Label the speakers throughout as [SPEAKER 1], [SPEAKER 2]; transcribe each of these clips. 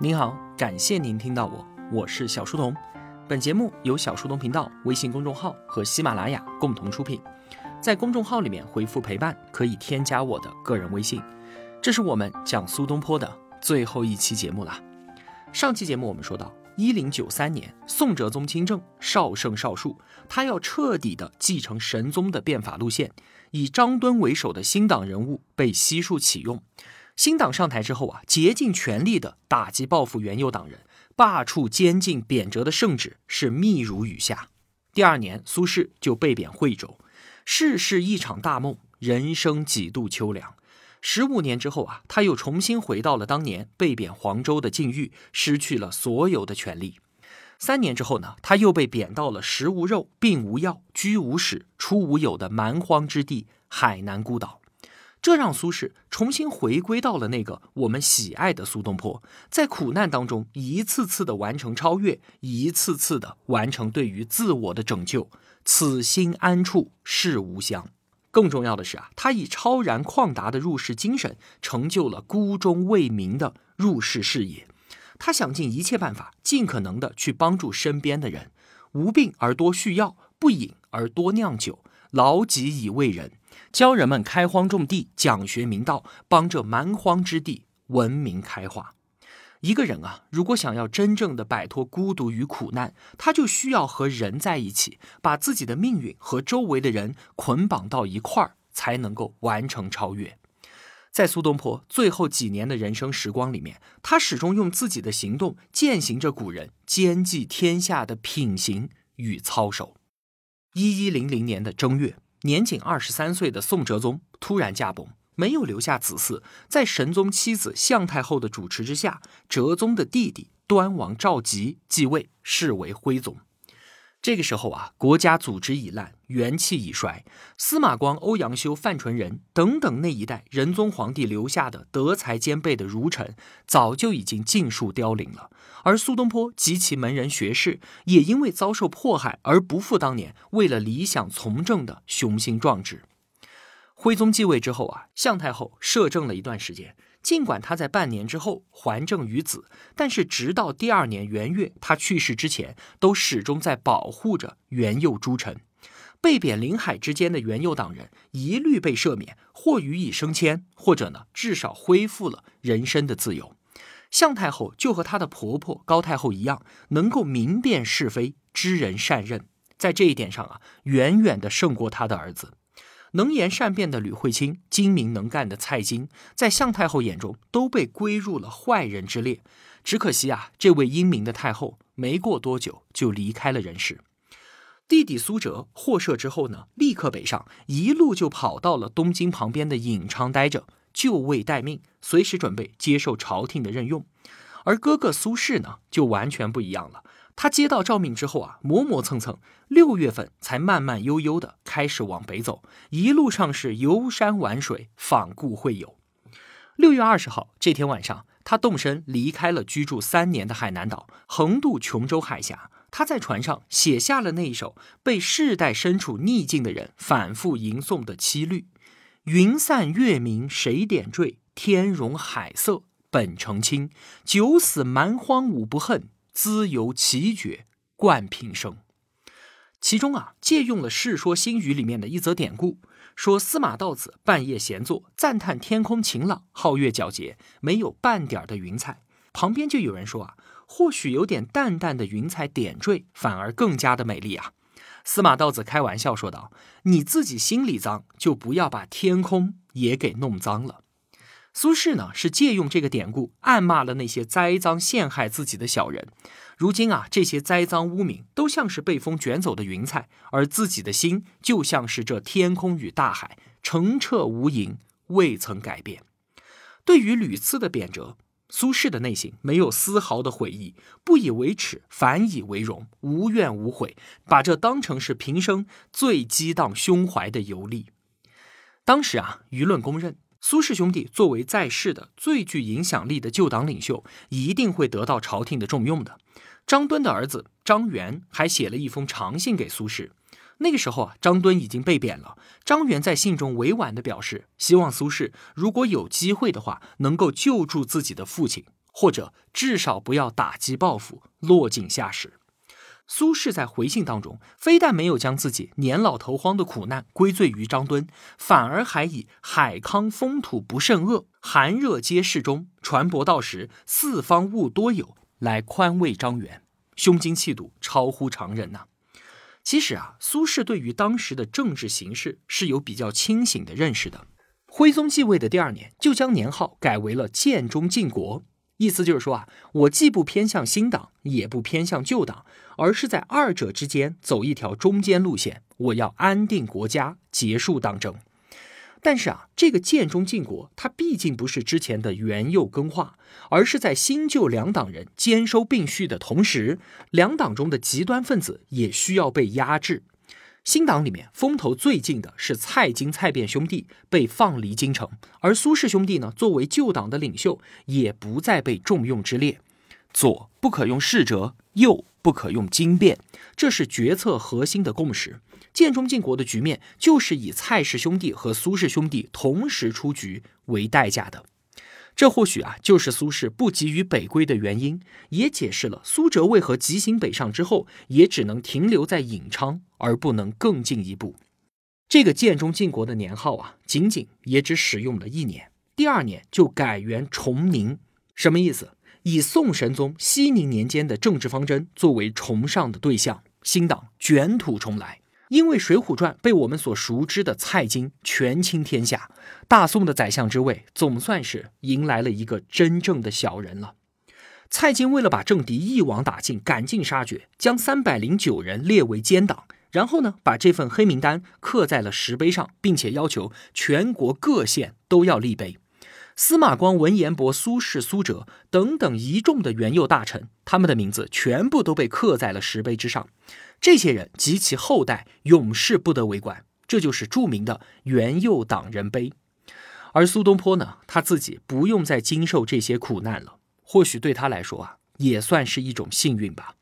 [SPEAKER 1] 您好，感谢您听到我，我是小书童。本节目由小书童频道微信公众号和喜马拉雅共同出品。在公众号里面回复“陪伴”，可以添加我的个人微信。这是我们讲苏东坡的最后一期节目了。上期节目我们说到，一零九三年，宋哲宗亲政，少圣少术，他要彻底的继承神宗的变法路线，以张敦为首的新党人物被悉数启用。新党上台之后啊，竭尽全力的打击报复原有党人，罢黜监禁贬谪的圣旨是密如雨下。第二年，苏轼就被贬惠州。世事一场大梦，人生几度秋凉。十五年之后啊，他又重新回到了当年被贬黄州的境遇，失去了所有的权利。三年之后呢，他又被贬到了食无肉、病无药、居无室、出无友的蛮荒之地海南孤岛。这让苏轼重新回归到了那个我们喜爱的苏东坡，在苦难当中一次次的完成超越，一次次的完成对于自我的拯救。此心安处是吾乡。更重要的是啊，他以超然旷达的入世精神，成就了孤忠为民的入世事业。他想尽一切办法，尽可能的去帮助身边的人，无病而多续药，不饮而多酿酒，劳己以慰人。教人们开荒种地，讲学明道，帮这蛮荒之地文明开化。一个人啊，如果想要真正的摆脱孤独与苦难，他就需要和人在一起，把自己的命运和周围的人捆绑到一块儿，才能够完成超越。在苏东坡最后几年的人生时光里面，他始终用自己的行动践行着古人兼济天下的品行与操守。一一零零年的正月。年仅二十三岁的宋哲宗突然驾崩，没有留下子嗣。在神宗妻子向太后的主持之下，哲宗的弟弟端王赵佶继位，是为徽宗。这个时候啊，国家组织已烂，元气已衰。司马光、欧阳修、范纯仁等等那一代仁宗皇帝留下的德才兼备的儒臣，早就已经尽数凋零了。而苏东坡及其门人学士，也因为遭受迫害而不复当年为了理想从政的雄心壮志。徽宗继位之后啊，向太后摄政了一段时间。尽管他在半年之后还政于子，但是直到第二年元月他去世之前，都始终在保护着元佑诸臣。被贬临海之间的元佑党人一律被赦免，或予以升迁，或者呢，至少恢复了人身的自由。向太后就和她的婆婆高太后一样，能够明辨是非，知人善任，在这一点上啊，远远的胜过她的儿子。能言善辩的吕惠卿，精明能干的蔡京，在向太后眼中都被归入了坏人之列。只可惜啊，这位英明的太后没过多久就离开了人世。弟弟苏辙获赦之后呢，立刻北上，一路就跑到了东京旁边的颍昌待着，就位待命，随时准备接受朝廷的任用。而哥哥苏轼呢，就完全不一样了。他接到诏命之后啊，磨磨蹭蹭，六月份才慢慢悠悠的开始往北走，一路上是游山玩水，访故会友。六月二十号这天晚上，他动身离开了居住三年的海南岛，横渡琼州海峡。他在船上写下了那一首被世代身处逆境的人反复吟诵的七律：“云散月明谁点缀？天容海色本澄清。九死蛮荒吾不恨。”兹由奇绝冠平生，其中啊借用了《世说新语》里面的一则典故，说司马道子半夜闲坐，赞叹天空晴朗，皓月皎洁，没有半点的云彩。旁边就有人说啊，或许有点淡淡的云彩点缀，反而更加的美丽啊。司马道子开玩笑说道：“你自己心里脏，就不要把天空也给弄脏了。”苏轼呢，是借用这个典故，暗骂了那些栽赃陷害自己的小人。如今啊，这些栽赃污名都像是被风卷走的云彩，而自己的心就像是这天空与大海，澄澈无垠，未曾改变。对于屡次的贬谪，苏轼的内心没有丝毫的悔意，不以为耻，反以为荣，无怨无悔，把这当成是平生最激荡胸怀的游历。当时啊，舆论公认。苏氏兄弟作为在世的最具影响力的旧党领袖，一定会得到朝廷的重用的。张敦的儿子张元还写了一封长信给苏轼。那个时候啊，张敦已经被贬了。张元在信中委婉地表示，希望苏轼如果有机会的话，能够救助自己的父亲，或者至少不要打击报复，落井下石。苏轼在回信当中，非但没有将自己年老头荒的苦难归罪于张敦，反而还以海康风土不甚恶，寒热皆适中，船舶到时，四方物多有，来宽慰张元，胸襟气度超乎常人呐。其实啊，苏轼对于当时的政治形势是有比较清醒的认识的。徽宗继位的第二年，就将年号改为了建中靖国。意思就是说啊，我既不偏向新党，也不偏向旧党，而是在二者之间走一条中间路线。我要安定国家，结束党争。但是啊，这个建中靖国，它毕竟不是之前的元佑更化，而是在新旧两党人兼收并蓄的同时，两党中的极端分子也需要被压制。新党里面风头最劲的是蔡京、蔡卞兄弟被放离京城，而苏氏兄弟呢，作为旧党的领袖，也不再被重用之列。左不可用世哲，右不可用经变，这是决策核心的共识。建中靖国的局面，就是以蔡氏兄弟和苏氏兄弟同时出局为代价的。这或许啊，就是苏轼不急于北归的原因，也解释了苏辙为何急行北上之后，也只能停留在颍昌，而不能更进一步。这个建中靖国的年号啊，仅仅也只使用了一年，第二年就改元崇宁，什么意思？以宋神宗熙宁年间的政治方针作为崇尚的对象，新党卷土重来。因为《水浒传》被我们所熟知的蔡京权倾天下，大宋的宰相之位总算是迎来了一个真正的小人了。蔡京为了把政敌一网打尽、赶尽杀绝，将三百零九人列为奸党，然后呢，把这份黑名单刻在了石碑上，并且要求全国各县都要立碑。司马光、文彦博、苏轼、苏辙等等一众的元佑大臣，他们的名字全部都被刻在了石碑之上。这些人及其后代永世不得为官，这就是著名的元佑党人碑。而苏东坡呢，他自己不用再经受这些苦难了，或许对他来说啊，也算是一种幸运吧。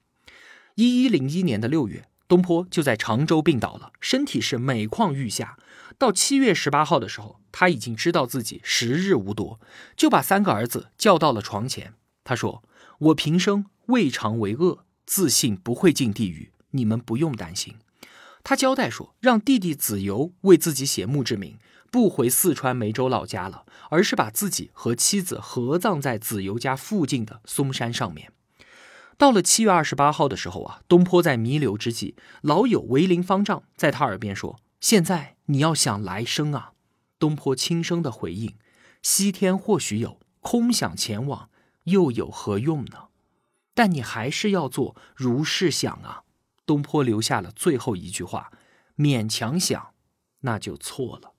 [SPEAKER 1] 一一零一年的六月，东坡就在常州病倒了，身体是每况愈下。到七月十八号的时候，他已经知道自己时日无多，就把三个儿子叫到了床前。他说：“我平生未尝为恶，自信不会进地狱，你们不用担心。”他交代说，让弟弟子由为自己写墓志铭，不回四川梅州老家了，而是把自己和妻子合葬在子由家附近的嵩山上面。到了七月二十八号的时候啊，东坡在弥留之际，老友为林方丈在他耳边说。现在你要想来生啊，东坡轻声的回应：“西天或许有，空想前往又有何用呢？但你还是要做如是想啊。”东坡留下了最后一句话：“勉强想，那就错了。”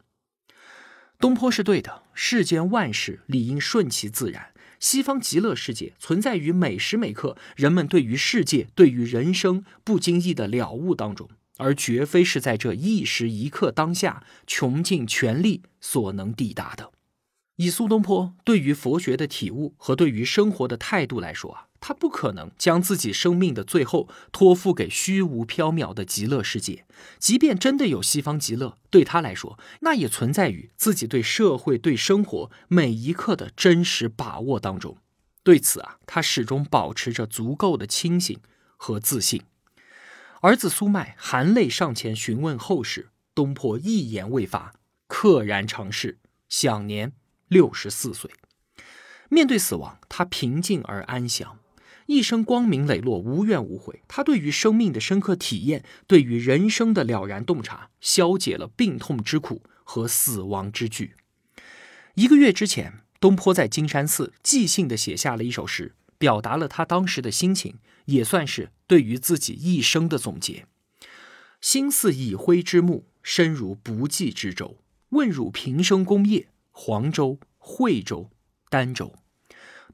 [SPEAKER 1] 东坡是对的，世间万事理应顺其自然。西方极乐世界存在于每时每刻人们对于世界、对于人生不经意的了悟当中。而绝非是在这一时一刻当下穷尽全力所能抵达的。以苏东坡对于佛学的体悟和对于生活的态度来说啊，他不可能将自己生命的最后托付给虚无缥缈的极乐世界。即便真的有西方极乐，对他来说，那也存在于自己对社会、对生活每一刻的真实把握当中。对此啊，他始终保持着足够的清醒和自信。儿子苏迈含泪上前询问后事，东坡一言未发，溘然长逝，享年六十四岁。面对死亡，他平静而安详，一生光明磊落，无怨无悔。他对于生命的深刻体验，对于人生的了然洞察，消解了病痛之苦和死亡之惧。一个月之前，东坡在金山寺即兴的写下了一首诗。表达了他当时的心情，也算是对于自己一生的总结。心似已灰之木，身如不济之舟。问汝平生功业，黄州、惠州、儋州。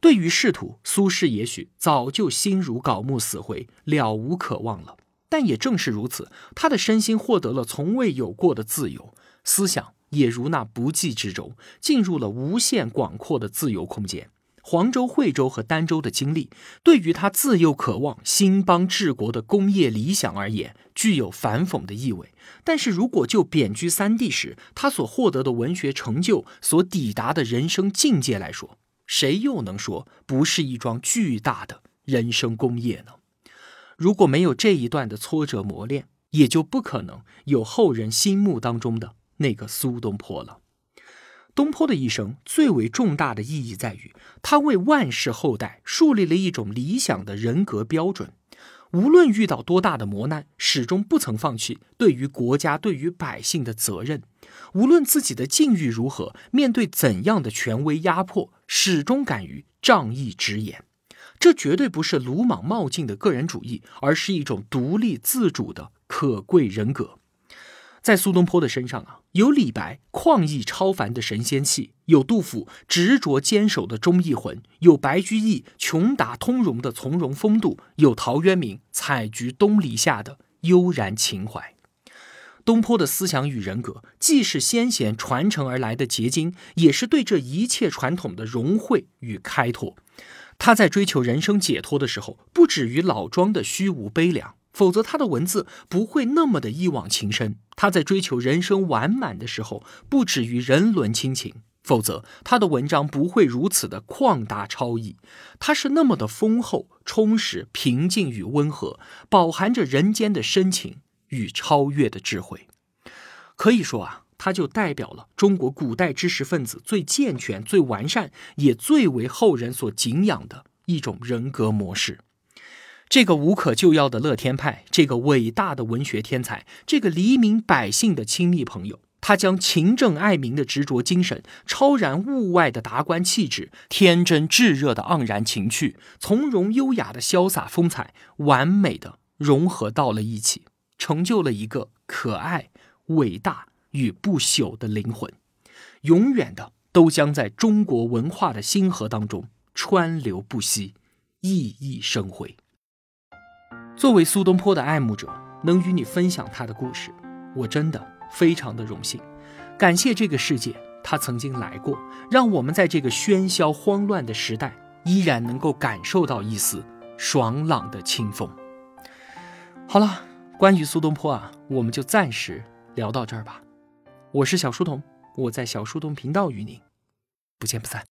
[SPEAKER 1] 对于仕途，苏轼也许早就心如槁木死灰，了无可望了。但也正是如此，他的身心获得了从未有过的自由，思想也如那不济之舟，进入了无限广阔的自由空间。黄州、惠州和儋州的经历，对于他自幼渴望兴邦治国的工业理想而言，具有反讽的意味。但是如果就贬居三地时他所获得的文学成就、所抵达的人生境界来说，谁又能说不是一桩巨大的人生功业呢？如果没有这一段的挫折磨练，也就不可能有后人心目当中的那个苏东坡了。东坡的一生最为重大的意义在于，他为万世后代树立了一种理想的人格标准。无论遇到多大的磨难，始终不曾放弃对于国家、对于百姓的责任。无论自己的境遇如何，面对怎样的权威压迫，始终敢于仗义直言。这绝对不是鲁莽冒进的个人主义，而是一种独立自主的可贵人格。在苏东坡的身上啊，有李白旷逸超凡的神仙气，有杜甫执着坚守的忠义魂，有白居易穷达通融的从容风度，有陶渊明采菊东篱下的悠然情怀。东坡的思想与人格，既是先贤传承而来的结晶，也是对这一切传统的融汇与开拓。他在追求人生解脱的时候，不止于老庄的虚无悲凉。否则，他的文字不会那么的一往情深。他在追求人生完满的时候，不止于人伦亲情；否则，他的文章不会如此的旷达超逸。他是那么的丰厚、充实、平静与温和，饱含着人间的深情与超越的智慧。可以说啊，他就代表了中国古代知识分子最健全、最完善，也最为后人所敬仰的一种人格模式。这个无可救药的乐天派，这个伟大的文学天才，这个黎民百姓的亲密朋友，他将勤政爱民的执着精神、超然物外的达观气质、天真炙热的盎然情趣、从容优雅的潇洒风采，完美的融合到了一起，成就了一个可爱、伟大与不朽的灵魂，永远的都将在中国文化的星河当中川流不息，熠熠生辉。作为苏东坡的爱慕者，能与你分享他的故事，我真的非常的荣幸。感谢这个世界，他曾经来过，让我们在这个喧嚣慌乱的时代，依然能够感受到一丝爽朗的清风。好了，关于苏东坡啊，我们就暂时聊到这儿吧。我是小书童，我在小书童频道与您不见不散。